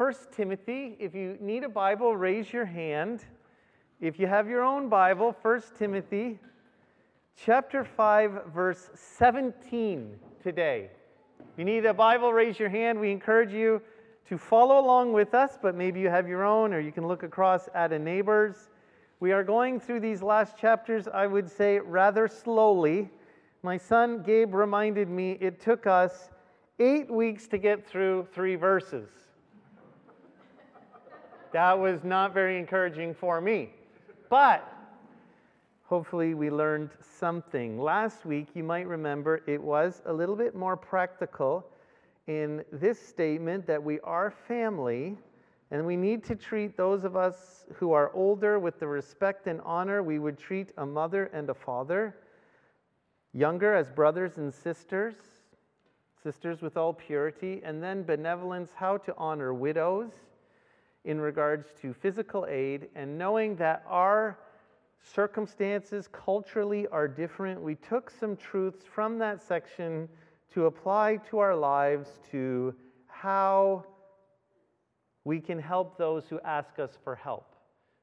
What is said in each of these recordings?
1 Timothy. If you need a Bible, raise your hand. If you have your own Bible, 1 Timothy chapter 5, verse 17 today. If you need a Bible, raise your hand. We encourage you to follow along with us, but maybe you have your own, or you can look across at a neighbor's. We are going through these last chapters, I would say, rather slowly. My son Gabe reminded me it took us eight weeks to get through three verses. That was not very encouraging for me. But hopefully we learned something. Last week, you might remember, it was a little bit more practical in this statement that we are family and we need to treat those of us who are older with the respect and honor we would treat a mother and a father, younger as brothers and sisters, sisters with all purity, and then benevolence, how to honor widows in regards to physical aid, and knowing that our circumstances culturally are different, we took some truths from that section to apply to our lives to how we can help those who ask us for help.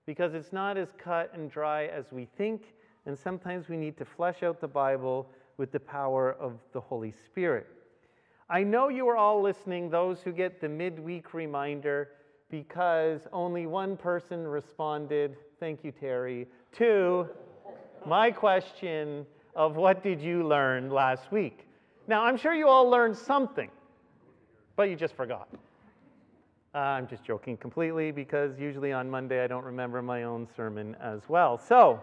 Because it's not as cut and dry as we think, and sometimes we need to flesh out the Bible with the power of the Holy Spirit. I know you are all listening, those who get the midweek reminder, because only one person responded, thank you, Terry, to my question of what did you learn last week? Now, I'm sure you all learned something, but you just forgot. Uh, I'm just joking completely because usually on Monday I don't remember my own sermon as well. So,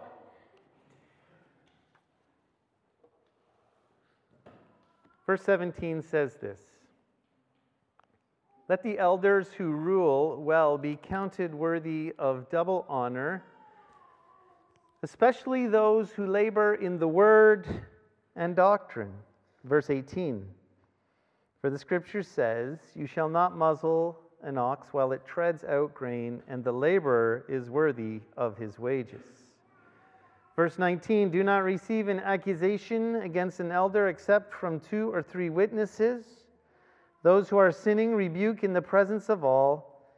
verse 17 says this Let the elders who rule well be counted worthy of double honor, especially those who labor in the word and doctrine. Verse 18 For the scripture says, You shall not muzzle an ox while it treads out grain, and the laborer is worthy of his wages. Verse 19 Do not receive an accusation against an elder except from two or three witnesses. Those who are sinning rebuke in the presence of all,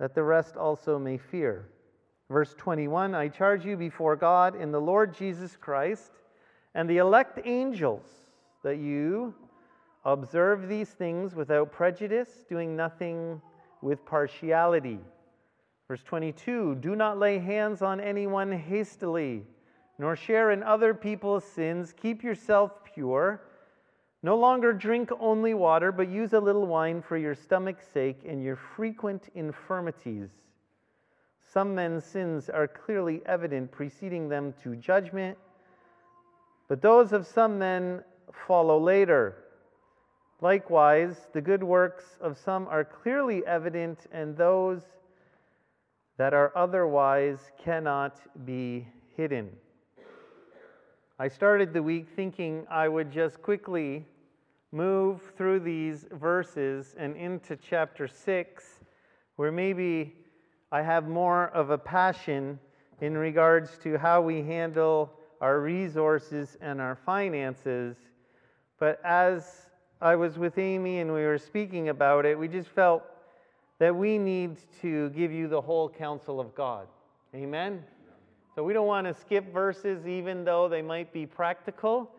that the rest also may fear. Verse 21 I charge you before God in the Lord Jesus Christ and the elect angels that you observe these things without prejudice, doing nothing with partiality. Verse 22 Do not lay hands on anyone hastily, nor share in other people's sins. Keep yourself pure. No longer drink only water, but use a little wine for your stomach's sake and your frequent infirmities. Some men's sins are clearly evident, preceding them to judgment, but those of some men follow later. Likewise, the good works of some are clearly evident, and those that are otherwise cannot be hidden. I started the week thinking I would just quickly move through these verses and into chapter 6, where maybe I have more of a passion in regards to how we handle our resources and our finances. But as I was with Amy and we were speaking about it, we just felt that we need to give you the whole counsel of God. Amen? So we don't want to skip verses, even though they might be practical,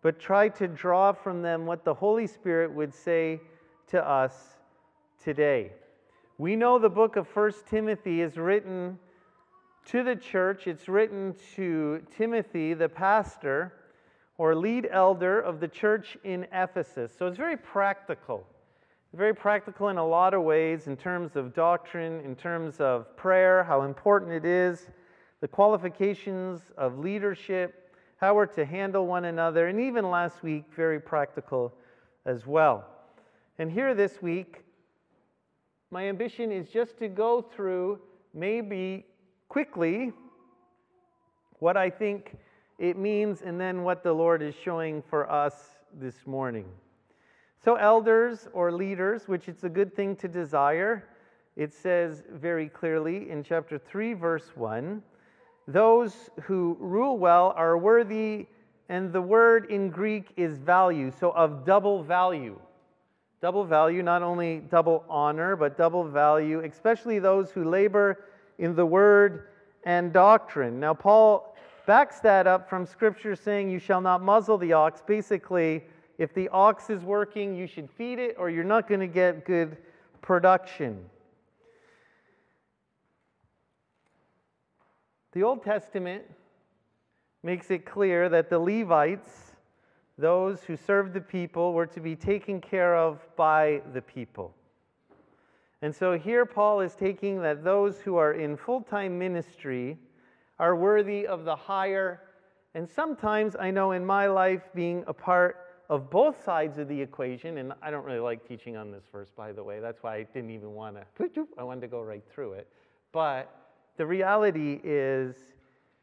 but try to draw from them what the Holy Spirit would say to us today. We know the book of First Timothy is written to the church, it's written to Timothy, the pastor or lead elder of the church in Ephesus. So it's very practical. Very practical in a lot of ways in terms of doctrine, in terms of prayer, how important it is, the qualifications of leadership, how we're to handle one another, and even last week, very practical as well. And here this week, my ambition is just to go through, maybe quickly, what I think it means, and then what the Lord is showing for us this morning. So, elders or leaders, which it's a good thing to desire, it says very clearly in chapter 3, verse 1 those who rule well are worthy, and the word in Greek is value, so of double value. Double value, not only double honor, but double value, especially those who labor in the word and doctrine. Now, Paul backs that up from scripture saying, You shall not muzzle the ox. Basically, if the ox is working, you should feed it, or you're not going to get good production. The Old Testament makes it clear that the Levites, those who served the people, were to be taken care of by the people. And so here Paul is taking that those who are in full time ministry are worthy of the higher. And sometimes I know in my life being a part of both sides of the equation, and I don't really like teaching on this verse, by the way. That's why I didn't even want to, I wanted to go right through it. But the reality is,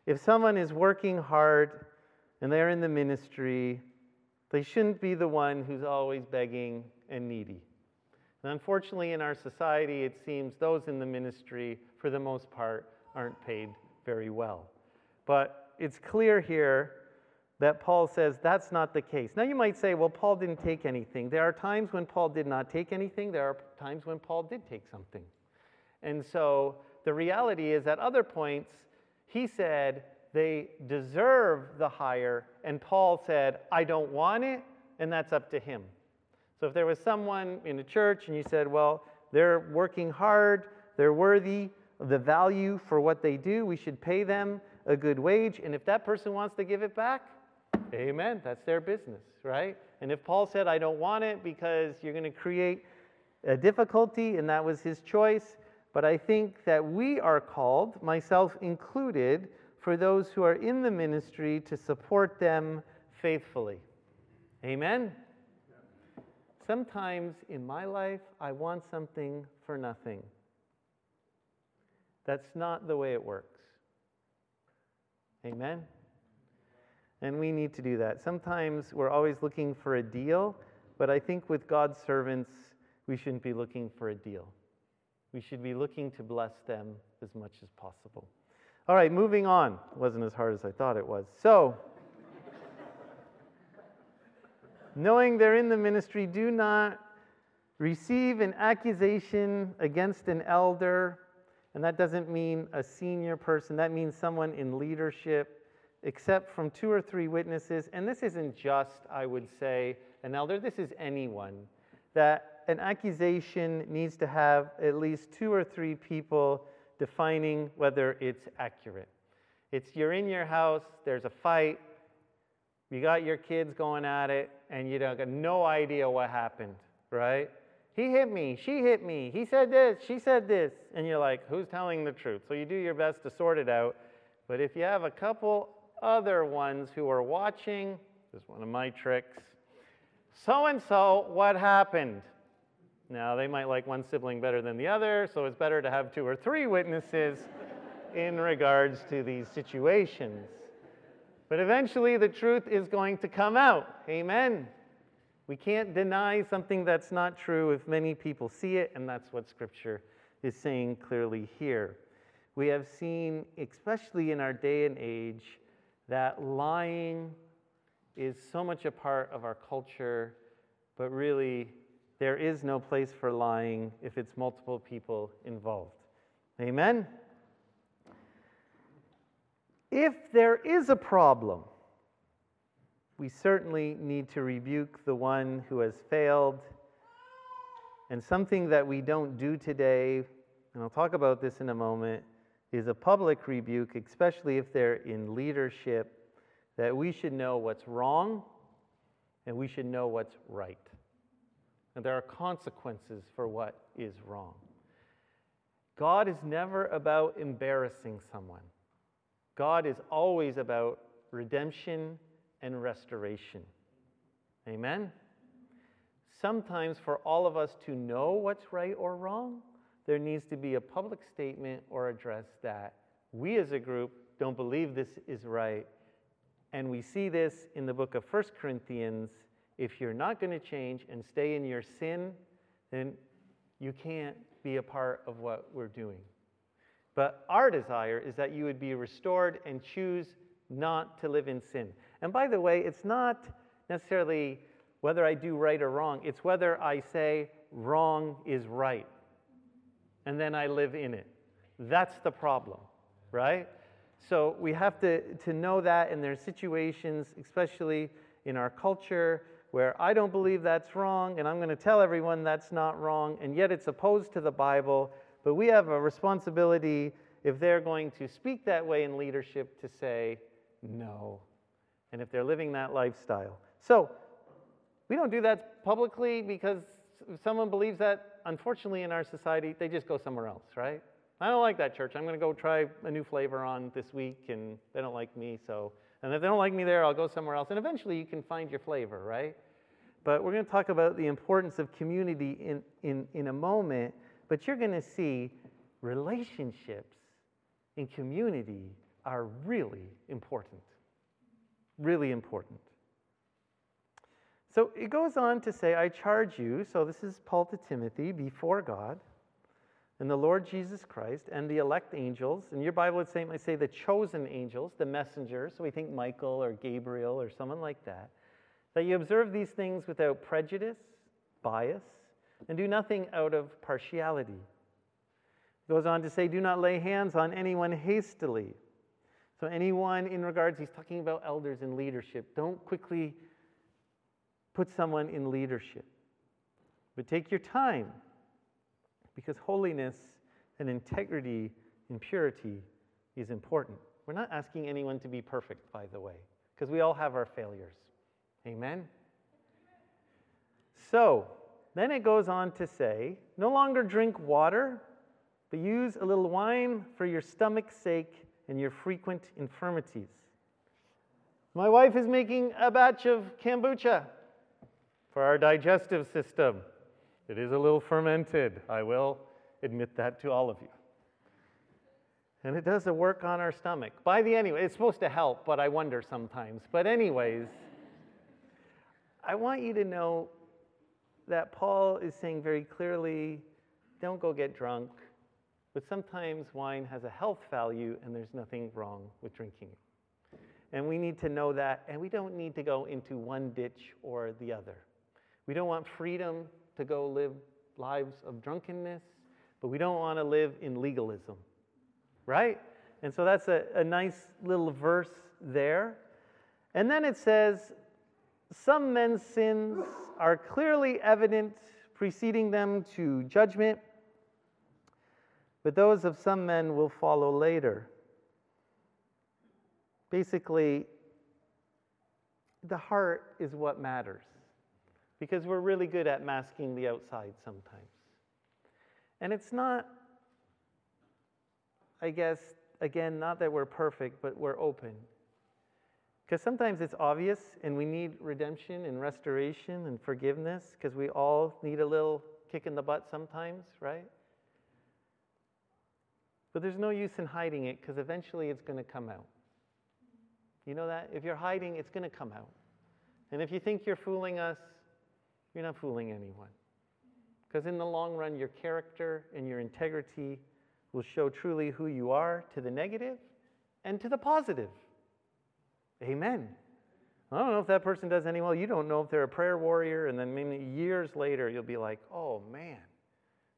if someone is working hard and they're in the ministry, they shouldn't be the one who's always begging and needy. And unfortunately, in our society, it seems those in the ministry, for the most part, aren't paid very well. But it's clear here that Paul says that's not the case. Now, you might say, well, Paul didn't take anything. There are times when Paul did not take anything, there are times when Paul did take something. And so the reality is, at other points, he said they deserve the higher, and Paul said, I don't want it, and that's up to him. So if there was someone in a church and you said, well, they're working hard, they're worthy of the value for what they do, we should pay them a good wage, and if that person wants to give it back, amen, that's their business, right? And if Paul said, I don't want it because you're going to create a difficulty, and that was his choice, but I think that we are called, myself included, for those who are in the ministry to support them faithfully. Amen? Sometimes in my life, I want something for nothing. That's not the way it works. Amen? And we need to do that. Sometimes we're always looking for a deal, but I think with God's servants, we shouldn't be looking for a deal. We should be looking to bless them as much as possible. All right, moving on. It wasn't as hard as I thought it was. So, knowing they're in the ministry, do not receive an accusation against an elder. And that doesn't mean a senior person, that means someone in leadership, except from two or three witnesses. And this isn't just, I would say, an elder, this is anyone. That an accusation needs to have at least two or three people defining whether it's accurate. It's you're in your house, there's a fight, you got your kids going at it, and you don't got no idea what happened, right? He hit me, she hit me, he said this, she said this, and you're like, who's telling the truth? So you do your best to sort it out. But if you have a couple other ones who are watching, this is one of my tricks. So and so, what happened? Now, they might like one sibling better than the other, so it's better to have two or three witnesses in regards to these situations. But eventually, the truth is going to come out. Amen. We can't deny something that's not true if many people see it, and that's what Scripture is saying clearly here. We have seen, especially in our day and age, that lying is so much a part of our culture, but really there is no place for lying if it's multiple people involved. Amen? If there is a problem, we certainly need to rebuke the one who has failed. And something that we don't do today, and I'll talk about this in a moment, is a public rebuke, especially if they're in leadership, that we should know what's wrong and we should know what's right and there are consequences for what is wrong. God is never about embarrassing someone. God is always about redemption and restoration. Amen? Sometimes, for all of us to know what's right or wrong, there needs to be a public statement or address that we as a group don't believe this is right. And we see this in the book of 1 Corinthians if you're not going to change and stay in your sin, then you can't be a part of what we're doing. But our desire is that you would be restored and choose not to live in sin. And by the way, it's not necessarily whether I do right or wrong. It's whether I say wrong is right and then I live in it. That's the problem, right? So we have to, to know that, and there's situations, especially in our culture, where I don't believe that's wrong, and I'm going to tell everyone that's not wrong, and yet it's opposed to the Bible. But we have a responsibility, if they're going to speak that way in leadership, to say no. And if they're living that lifestyle. So we don't do that publicly because if someone believes that, unfortunately, in our society, they just go somewhere else, right? I don't like that church. I'm going to go try a new flavor on this week, and they don't like me, so. And if they don't like me there, I'll go somewhere else. And eventually you can find your flavor, right? But we're going to talk about the importance of community in, in, in a moment. But you're going to see relationships in community are really important. Really important. So it goes on to say, I charge you, so this is Paul to Timothy, before God and the Lord Jesus Christ and the elect angels. In your Bible, would say, might say the chosen angels, the messengers. So we think Michael or Gabriel or someone like that. That you observe these things without prejudice, bias, and do nothing out of partiality. It goes on to say, do not lay hands on anyone hastily. So, anyone in regards, he's talking about elders in leadership. Don't quickly put someone in leadership, but take your time because holiness and integrity and purity is important. We're not asking anyone to be perfect, by the way, because we all have our failures. Amen? So, then it goes on to say, no longer drink water, but use a little wine for your stomach's sake and your frequent infirmities. My wife is making a batch of kombucha for our digestive system. It is a little fermented. I will admit that to all of you. And it does a work on our stomach. By the anyway, it's supposed to help, but I wonder sometimes. But, anyways, I want you to know that Paul is saying very clearly don't go get drunk. But sometimes wine has a health value, and there's nothing wrong with drinking it. And we need to know that, and we don't need to go into one ditch or the other. We don't want freedom to go live lives of drunkenness, but we don't want to live in legalism, right? And so that's a, a nice little verse there. And then it says, Some men's sins are clearly evident, preceding them to judgment, but those of some men will follow later. Basically, the heart is what matters because we're really good at masking the outside sometimes. And it's not, I guess, again, not that we're perfect, but we're open. Because sometimes it's obvious and we need redemption and restoration and forgiveness because we all need a little kick in the butt sometimes, right? But there's no use in hiding it because eventually it's going to come out. You know that? If you're hiding, it's going to come out. And if you think you're fooling us, you're not fooling anyone. Because in the long run, your character and your integrity will show truly who you are to the negative and to the positive. Amen. I don't know if that person does any well. You don't know if they're a prayer warrior, and then maybe years later, you'll be like, oh man,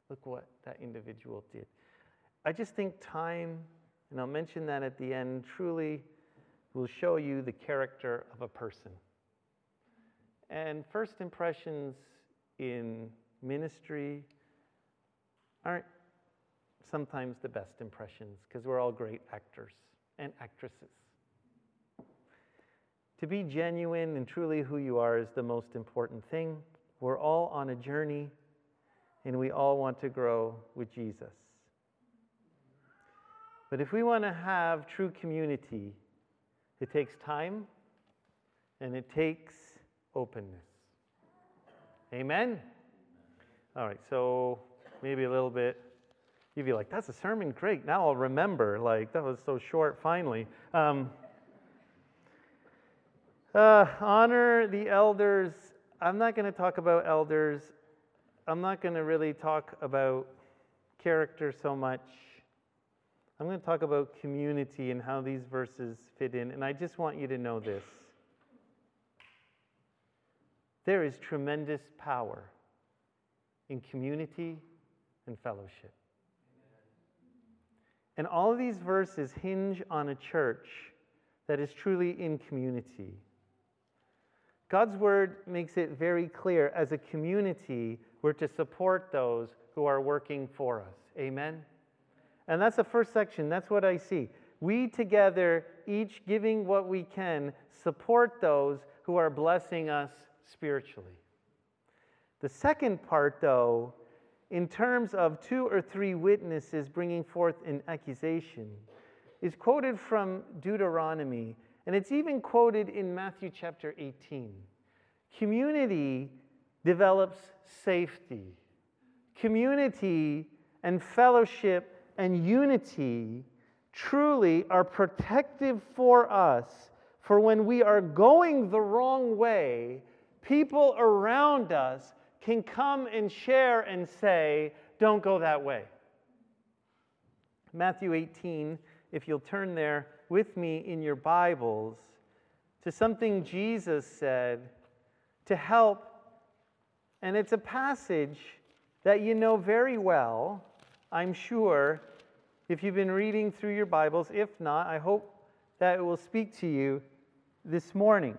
look what that individual did. I just think time, and I'll mention that at the end, truly will show you the character of a person. And first impressions in ministry aren't sometimes the best impressions because we're all great actors and actresses. To be genuine and truly who you are is the most important thing. We're all on a journey and we all want to grow with Jesus. But if we want to have true community, it takes time and it takes openness. Amen? All right, so maybe a little bit. You'd be like, that's a sermon, great. Now I'll remember. Like, that was so short, finally. Um, uh, honor the elders. I'm not going to talk about elders. I'm not going to really talk about character so much. I'm going to talk about community and how these verses fit in. And I just want you to know this there is tremendous power in community and fellowship. And all of these verses hinge on a church that is truly in community. God's word makes it very clear as a community, we're to support those who are working for us. Amen? And that's the first section. That's what I see. We together, each giving what we can, support those who are blessing us spiritually. The second part, though, in terms of two or three witnesses bringing forth an accusation, is quoted from Deuteronomy, and it's even quoted in Matthew chapter 18. Community develops safety, community and fellowship and unity truly are protective for us for when we are going the wrong way, people around us can come and share and say, Don't go that way. Matthew 18, if you'll turn there with me in your Bibles to something Jesus said to help. And it's a passage that you know very well, I'm sure, if you've been reading through your Bibles. If not, I hope that it will speak to you this morning.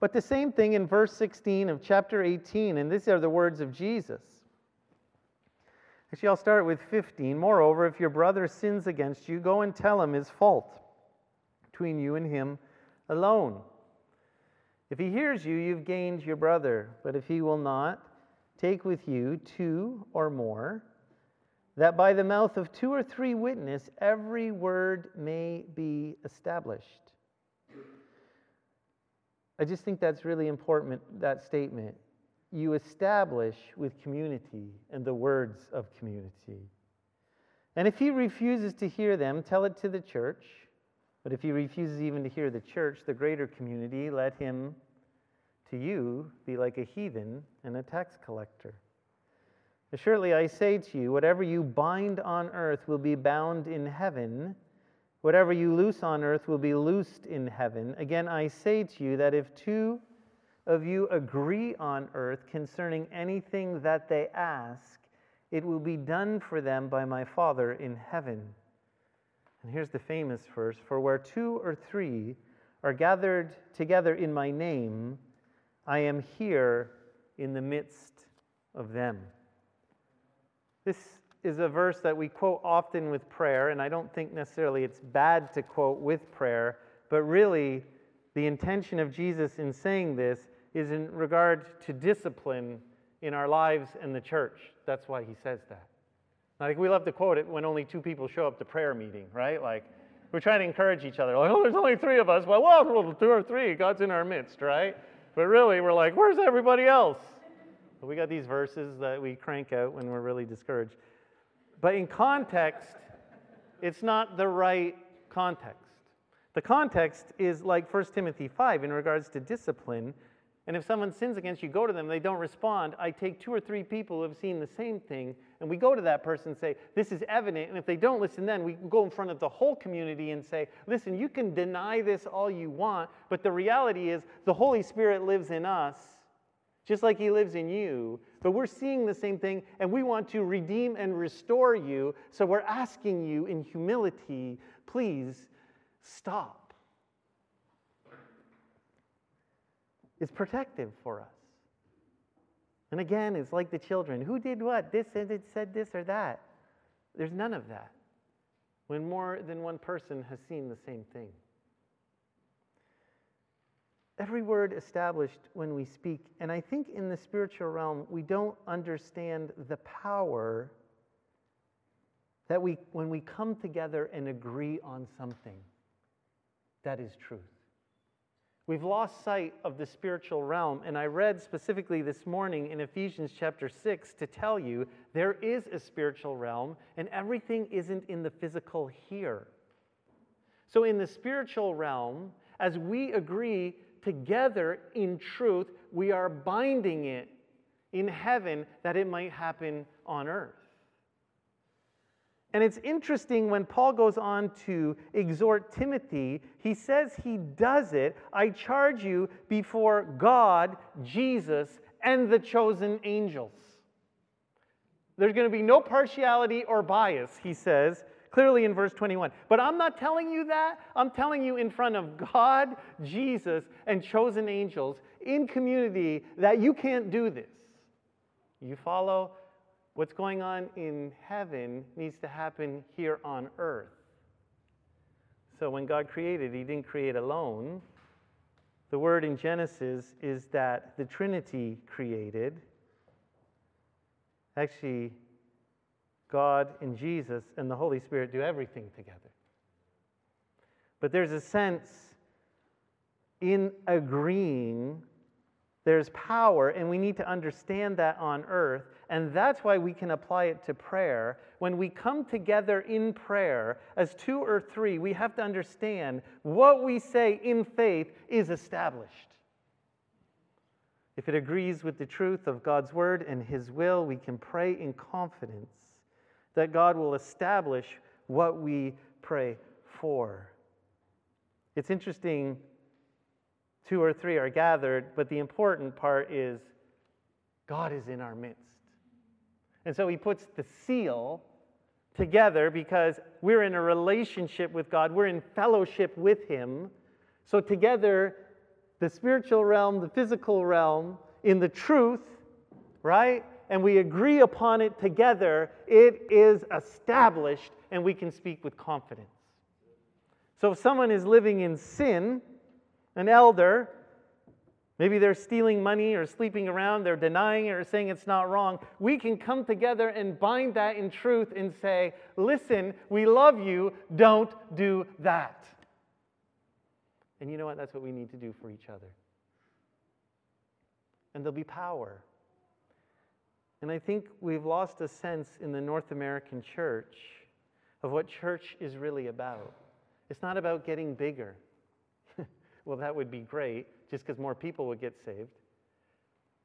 But the same thing in verse 16 of chapter 18, and these are the words of Jesus. Actually, I'll start with 15. Moreover, if your brother sins against you, go and tell him his fault between you and him alone. If he hears you, you've gained your brother. But if he will not, take with you two or more, that by the mouth of two or three witness every word may be established. I just think that's really important, that statement. You establish with community and the words of community. And if he refuses to hear them, tell it to the church. But if he refuses even to hear the church, the greater community, let him to you be like a heathen and a tax collector. Surely I say to you, whatever you bind on earth will be bound in heaven Whatever you loose on earth will be loosed in heaven. Again, I say to you that if two of you agree on earth concerning anything that they ask, it will be done for them by my Father in heaven. And here's the famous verse For where two or three are gathered together in my name, I am here in the midst of them. This is a verse that we quote often with prayer, and I don't think necessarily it's bad to quote with prayer, but really the intention of Jesus in saying this is in regard to discipline in our lives and the church. That's why he says that. Think we love to quote it when only two people show up to prayer meeting, right? Like we're trying to encourage each other. Like, oh, there's only three of us. Well, well, two or three, God's in our midst, right? But really, we're like, where's everybody else? But we got these verses that we crank out when we're really discouraged. But in context, it's not the right context. The context is like 1 Timothy 5 in regards to discipline. And if someone sins against you, go to them, they don't respond. I take two or three people who have seen the same thing, and we go to that person and say, This is evident. And if they don't listen, then we go in front of the whole community and say, Listen, you can deny this all you want, but the reality is the Holy Spirit lives in us just like He lives in you. But we're seeing the same thing, and we want to redeem and restore you. So we're asking you in humility, please stop. It's protective for us. And again, it's like the children who did what? This said, it said this or that. There's none of that when more than one person has seen the same thing. Every word established when we speak. And I think in the spiritual realm, we don't understand the power that we, when we come together and agree on something, that is truth. We've lost sight of the spiritual realm. And I read specifically this morning in Ephesians chapter 6 to tell you there is a spiritual realm and everything isn't in the physical here. So, in the spiritual realm, as we agree together in truth, we are binding it in heaven that it might happen on earth. And it's interesting when Paul goes on to exhort Timothy, he says he does it, I charge you before God, Jesus, and the chosen angels. There's going to be no partiality or bias, he says, clearly in verse 21. But I'm not telling you that. I'm telling you in front of God, Jesus, and chosen angels in community that you can't do this. You follow? What's going on in heaven needs to happen here on earth. So when God created, He didn't create alone. The word in Genesis is that the Trinity created. Actually, God and Jesus and the Holy Spirit do everything together. But there's a sense in agreeing, there's power, and we need to understand that on earth. And that's why we can apply it to prayer. When we come together in prayer as two or three, we have to understand what we say in faith is established. If it agrees with the truth of God's word and his will, we can pray in confidence that God will establish what we pray for. It's interesting, two or three are gathered, but the important part is God is in our midst. And so he puts the seal together because we're in a relationship with God, we're in fellowship with him. So, together, the spiritual realm, the physical realm, in the truth, right? And we agree upon it together, it is established and we can speak with confidence. So if someone is living in sin, an elder, maybe they're stealing money or sleeping around, they're denying it or saying it's not wrong, we can come together and bind that in truth and say, listen, we love you, don't do that. And you know what? That's what we need to do for each other. And there'll be power and I think we've lost a sense in the North American church of what church is really about. It's not about getting bigger. well, that would be great, just because more people would get saved.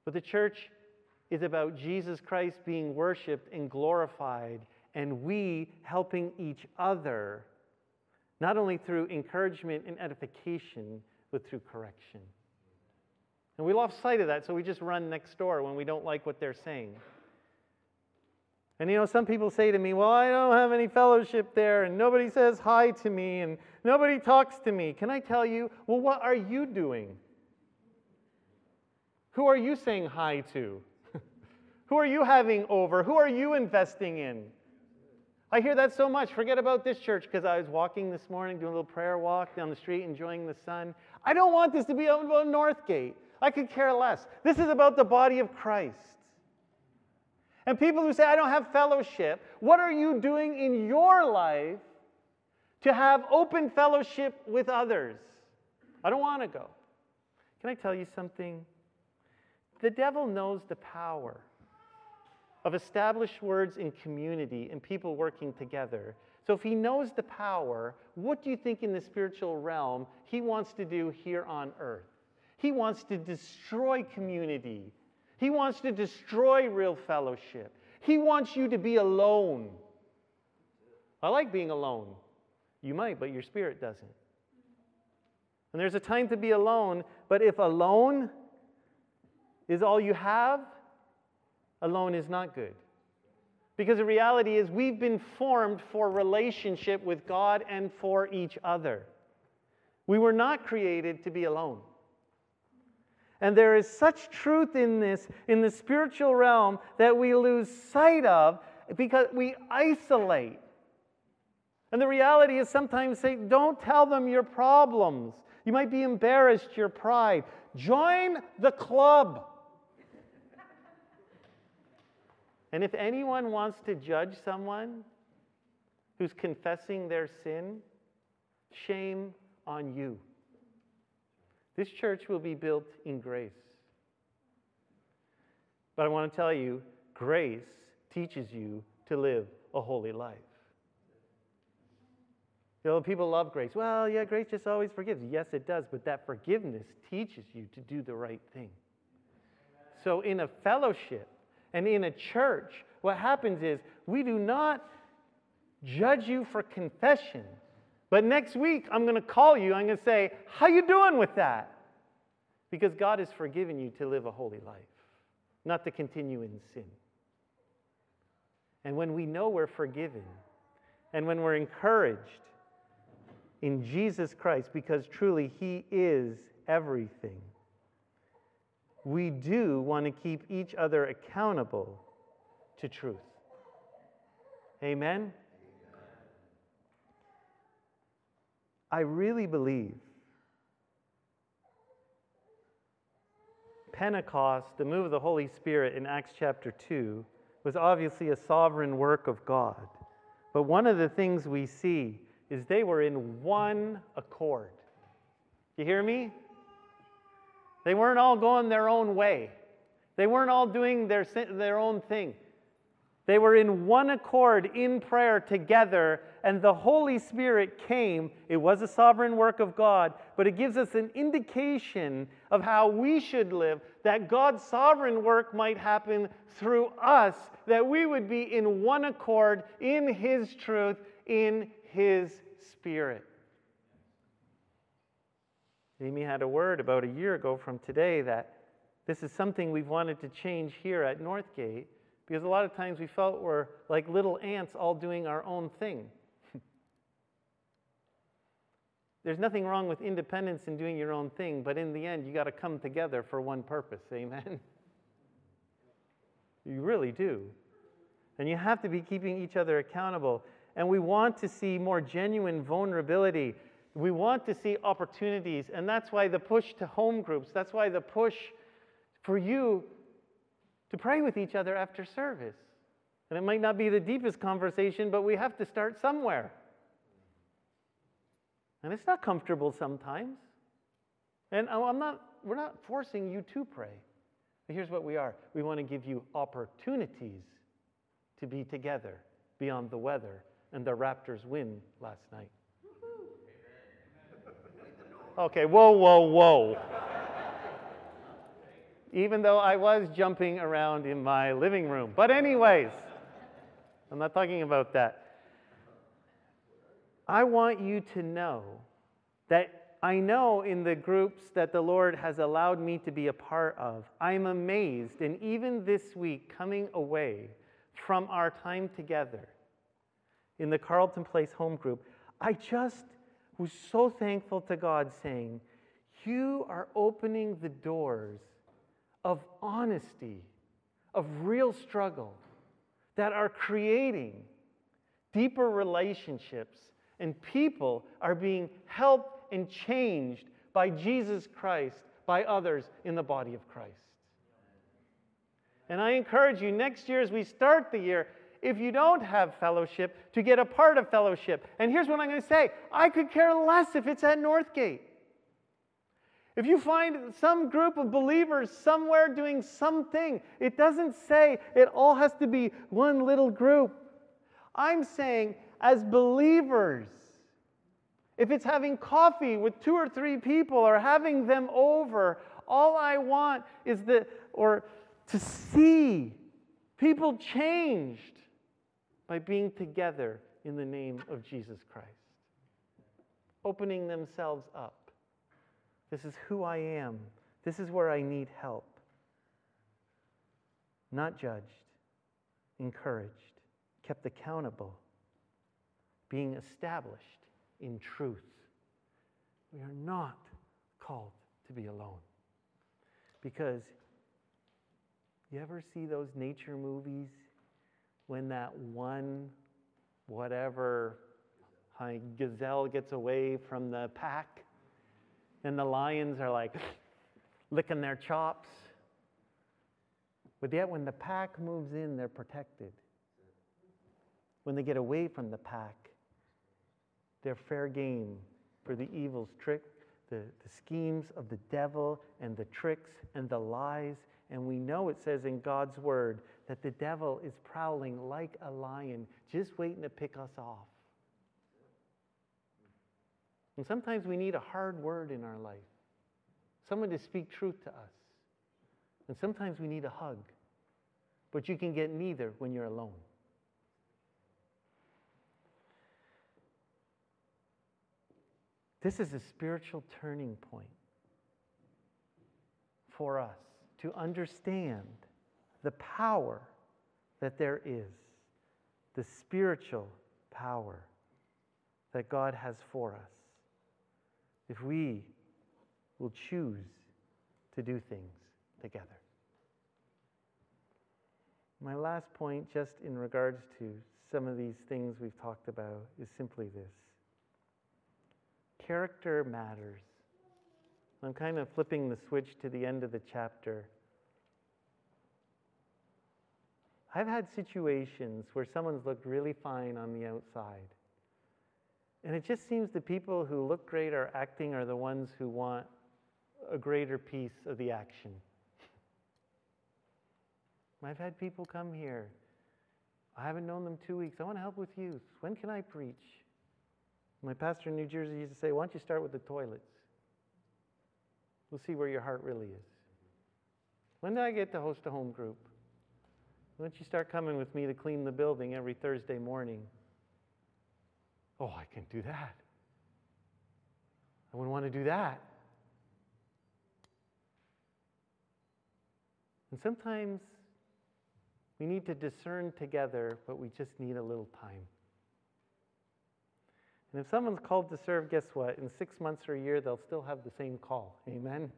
But the church is about Jesus Christ being worshiped and glorified, and we helping each other, not only through encouragement and edification, but through correction. And we lost sight of that, so we just run next door when we don't like what they're saying. And you know, some people say to me, Well, I don't have any fellowship there, and nobody says hi to me, and nobody talks to me. Can I tell you, well, what are you doing? Who are you saying hi to? Who are you having over? Who are you investing in? I hear that so much. Forget about this church because I was walking this morning, doing a little prayer walk down the street, enjoying the sun. I don't want this to be about Northgate. I could care less. This is about the body of Christ. And people who say, I don't have fellowship, what are you doing in your life to have open fellowship with others? I don't want to go. Can I tell you something? The devil knows the power of established words in community and people working together. So, if he knows the power, what do you think in the spiritual realm he wants to do here on earth? He wants to destroy community. He wants to destroy real fellowship. He wants you to be alone. I like being alone. You might, but your spirit doesn't. And there's a time to be alone, but if alone is all you have, alone is not good. Because the reality is, we've been formed for relationship with God and for each other. We were not created to be alone. And there is such truth in this, in the spiritual realm, that we lose sight of because we isolate. And the reality is sometimes say, don't tell them your problems. You might be embarrassed, your pride. Join the club. and if anyone wants to judge someone who's confessing their sin, shame on you. This church will be built in grace. But I want to tell you, grace teaches you to live a holy life. You know, people love grace. Well, yeah, grace just always forgives. Yes, it does, but that forgiveness teaches you to do the right thing. So, in a fellowship and in a church, what happens is we do not judge you for confession. But next week, I'm going to call you. I'm going to say, How you doing with that? Because God has forgiven you to live a holy life, not to continue in sin. And when we know we're forgiven, and when we're encouraged in Jesus Christ, because truly He is everything, we do want to keep each other accountable to truth. Amen? I really believe Pentecost, the move of the Holy Spirit in Acts chapter 2, was obviously a sovereign work of God. But one of the things we see is they were in one accord. You hear me? They weren't all going their own way. They weren't all doing their, their own thing. They were in one accord in prayer together, and the Holy Spirit came. It was a sovereign work of God, but it gives us an indication of how we should live, that God's sovereign work might happen through us, that we would be in one accord in His truth, in His Spirit. Amy had a word about a year ago from today that this is something we've wanted to change here at Northgate because a lot of times we felt we're like little ants all doing our own thing. There's nothing wrong with independence and doing your own thing, but in the end, you got to come together for one purpose. Amen? You really do. And you have to be keeping each other accountable. And we want to see more genuine vulnerability. We want to see opportunities. And that's why the push to home groups, that's why the push for you to pray with each other after service. And it might not be the deepest conversation, but we have to start somewhere. And it's not comfortable sometimes. And I'm not, we're not forcing you to pray. But here's what we are we want to give you opportunities to be together beyond the weather. And the Raptors win last night. Okay, whoa, whoa, whoa even though I was jumping around in my living room. But, anyways, I'm not talking about that. I want you to know that I know in the groups that the Lord has allowed me to be a part of, I'm amazed. And even this week, coming away from our time together in the Carlton Place home group, I just was so thankful to God saying, You are opening the doors of honesty, of real struggle that are creating deeper relationships, and people are being helped and changed by Jesus Christ, by others in the body of Christ. And I encourage you next year as we start the year, if you don't have fellowship, to get a part of fellowship. And here's what I'm going to say I could care less if it's at Northgate. If you find some group of believers somewhere doing something, it doesn't say it all has to be one little group. I'm saying, as believers, if it's having coffee with two or three people or having them over, all I want is that, or to see people changed by being together in the name of Jesus Christ, opening themselves up. This is who I am. This is where I need help. Not judged, encouraged, kept accountable, being established in truth. We are not called to be alone. Because you ever see those nature movies when that one, whatever, gazelle gets away from the pack? And the lions are like licking their chops. But yet, when the pack moves in, they're protected. When they get away from the pack, they're fair game for the evil's trick, the, the schemes of the devil, and the tricks and the lies. And we know it says in God's word that the devil is prowling like a lion, just waiting to pick us off. And sometimes we need a hard word in our life, someone to speak truth to us. And sometimes we need a hug. But you can get neither when you're alone. This is a spiritual turning point for us to understand the power that there is, the spiritual power that God has for us. If we will choose to do things together. My last point, just in regards to some of these things we've talked about, is simply this character matters. I'm kind of flipping the switch to the end of the chapter. I've had situations where someone's looked really fine on the outside. And it just seems the people who look great are acting are the ones who want a greater piece of the action. I've had people come here. I haven't known them two weeks. I want to help with youth. When can I preach? My pastor in New Jersey used to say, Why don't you start with the toilets? We'll see where your heart really is. When do I get to host a home group? Why don't you start coming with me to clean the building every Thursday morning? Oh, I can do that. I wouldn't want to do that. And sometimes we need to discern together, but we just need a little time. And if someone's called to serve, guess what? In six months or a year, they'll still have the same call. Amen?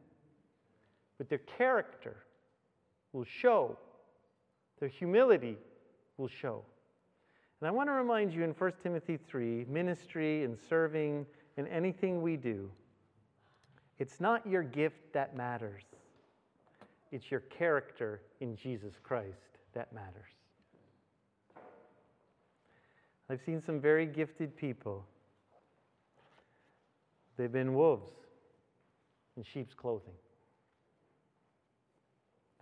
But their character will show, their humility will show. And I want to remind you in 1 Timothy 3 ministry and serving and anything we do, it's not your gift that matters. It's your character in Jesus Christ that matters. I've seen some very gifted people. They've been wolves in sheep's clothing.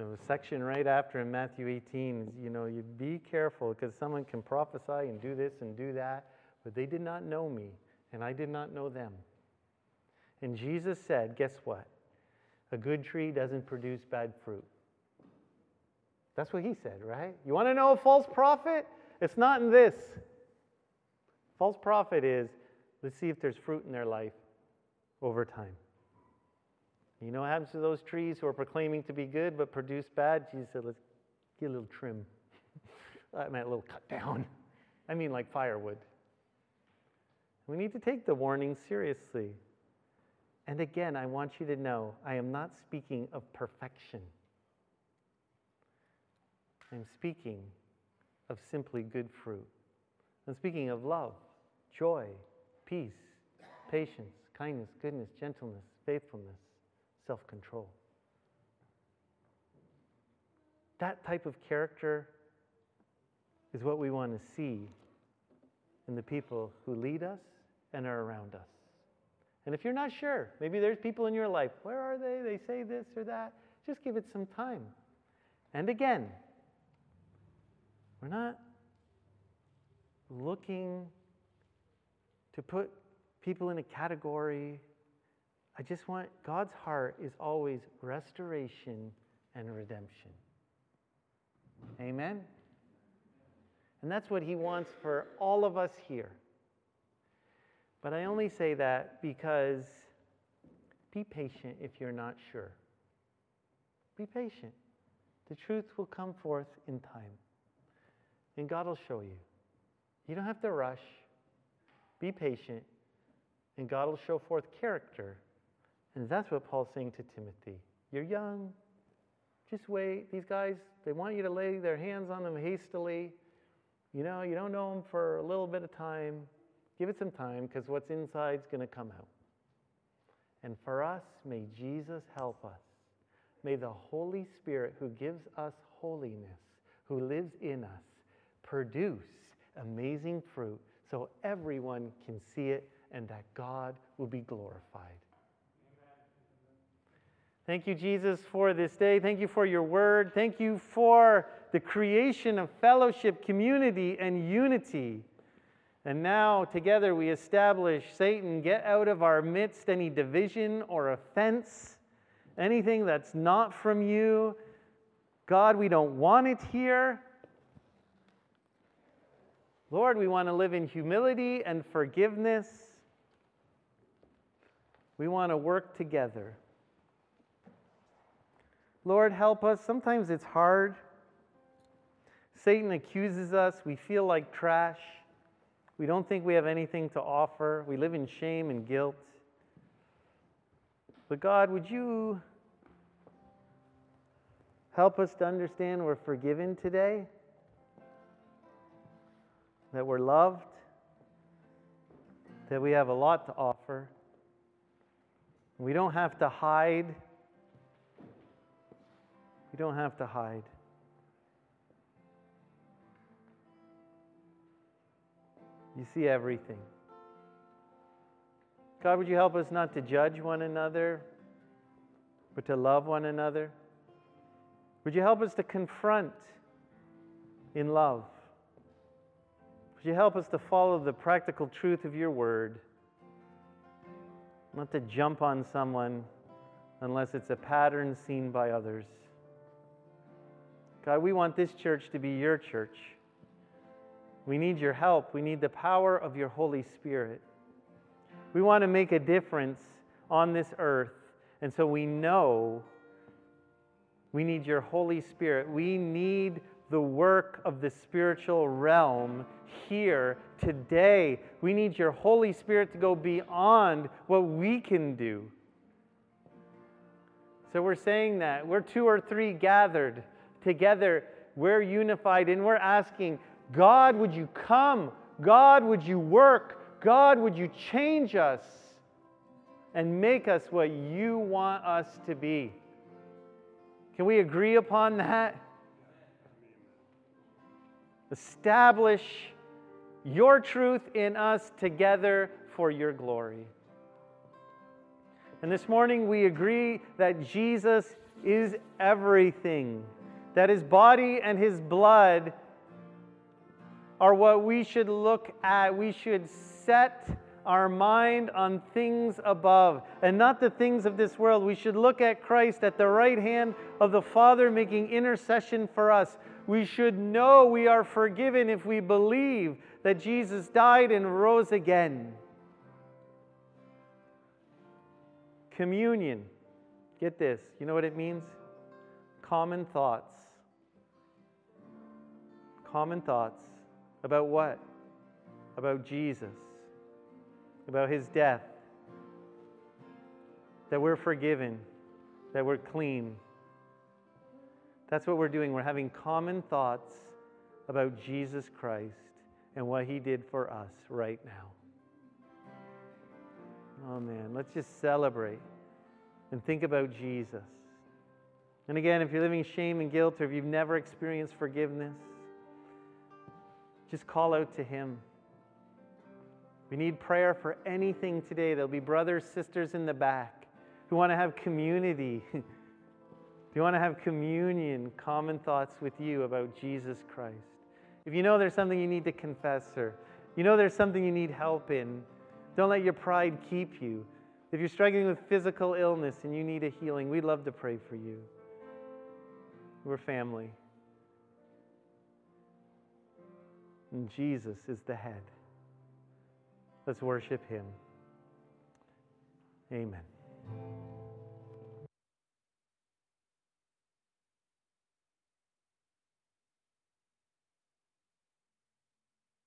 A section right after in Matthew 18 you know, you be careful because someone can prophesy and do this and do that, but they did not know me, and I did not know them. And Jesus said, guess what? A good tree doesn't produce bad fruit. That's what he said, right? You want to know a false prophet? It's not in this. False prophet is let's see if there's fruit in their life over time. You know what happens to those trees who are proclaiming to be good but produce bad? Jesus said, let's get a little trim. I meant a little cut down. I mean, like firewood. We need to take the warning seriously. And again, I want you to know I am not speaking of perfection. I'm speaking of simply good fruit. I'm speaking of love, joy, peace, patience, kindness, goodness, gentleness, faithfulness, self control. That type of character is what we want to see in the people who lead us and are around us. And if you're not sure, maybe there's people in your life, where are they? They say this or that. Just give it some time. And again, we're not looking to put people in a category. I just want God's heart is always restoration and redemption. Amen? And that's what He wants for all of us here. But I only say that because be patient if you're not sure. Be patient. The truth will come forth in time and God will show you. You don't have to rush. Be patient, and God will show forth character. And that's what Paul's saying to Timothy. You're young. Just wait. These guys, they want you to lay their hands on them hastily. You know, you don't know them for a little bit of time. Give it some time because what's inside is going to come out. And for us, may Jesus help us. May the Holy Spirit, who gives us holiness, who lives in us, produce amazing fruit so everyone can see it and that God will be glorified. Thank you, Jesus, for this day. Thank you for your word. Thank you for the creation of fellowship, community, and unity. And now, together, we establish Satan, get out of our midst any division or offense, anything that's not from you. God, we don't want it here. Lord, we want to live in humility and forgiveness. We want to work together. Lord, help us. Sometimes it's hard. Satan accuses us. We feel like trash. We don't think we have anything to offer. We live in shame and guilt. But God, would you help us to understand we're forgiven today? That we're loved? That we have a lot to offer? We don't have to hide. We don't have to hide. You see everything. God, would you help us not to judge one another, but to love one another? Would you help us to confront in love? Would you help us to follow the practical truth of your word? Not to jump on someone unless it's a pattern seen by others. God, we want this church to be your church. We need your help. We need the power of your Holy Spirit. We want to make a difference on this earth. And so we know we need your Holy Spirit. We need the work of the spiritual realm here today. We need your Holy Spirit to go beyond what we can do. So we're saying that we're two or three gathered together, we're unified, and we're asking, God, would you come? God, would you work? God, would you change us and make us what you want us to be? Can we agree upon that? Establish your truth in us together for your glory. And this morning we agree that Jesus is everything, that his body and his blood are what we should look at. We should set our mind on things above and not the things of this world. We should look at Christ at the right hand of the Father making intercession for us. We should know we are forgiven if we believe that Jesus died and rose again. Communion. Get this. You know what it means? Common thoughts. Common thoughts. About what? About Jesus. About his death. That we're forgiven. That we're clean. That's what we're doing. We're having common thoughts about Jesus Christ and what he did for us right now. Oh man, let's just celebrate and think about Jesus. And again, if you're living shame and guilt or if you've never experienced forgiveness, just call out to Him. We need prayer for anything today. There'll be brothers, sisters in the back who want to have community. who want to have communion, common thoughts with you about Jesus Christ. If you know there's something you need to confess or you know there's something you need help in, don't let your pride keep you. If you're struggling with physical illness and you need a healing, we'd love to pray for you. We're family. and Jesus is the head. Let's worship him. Amen.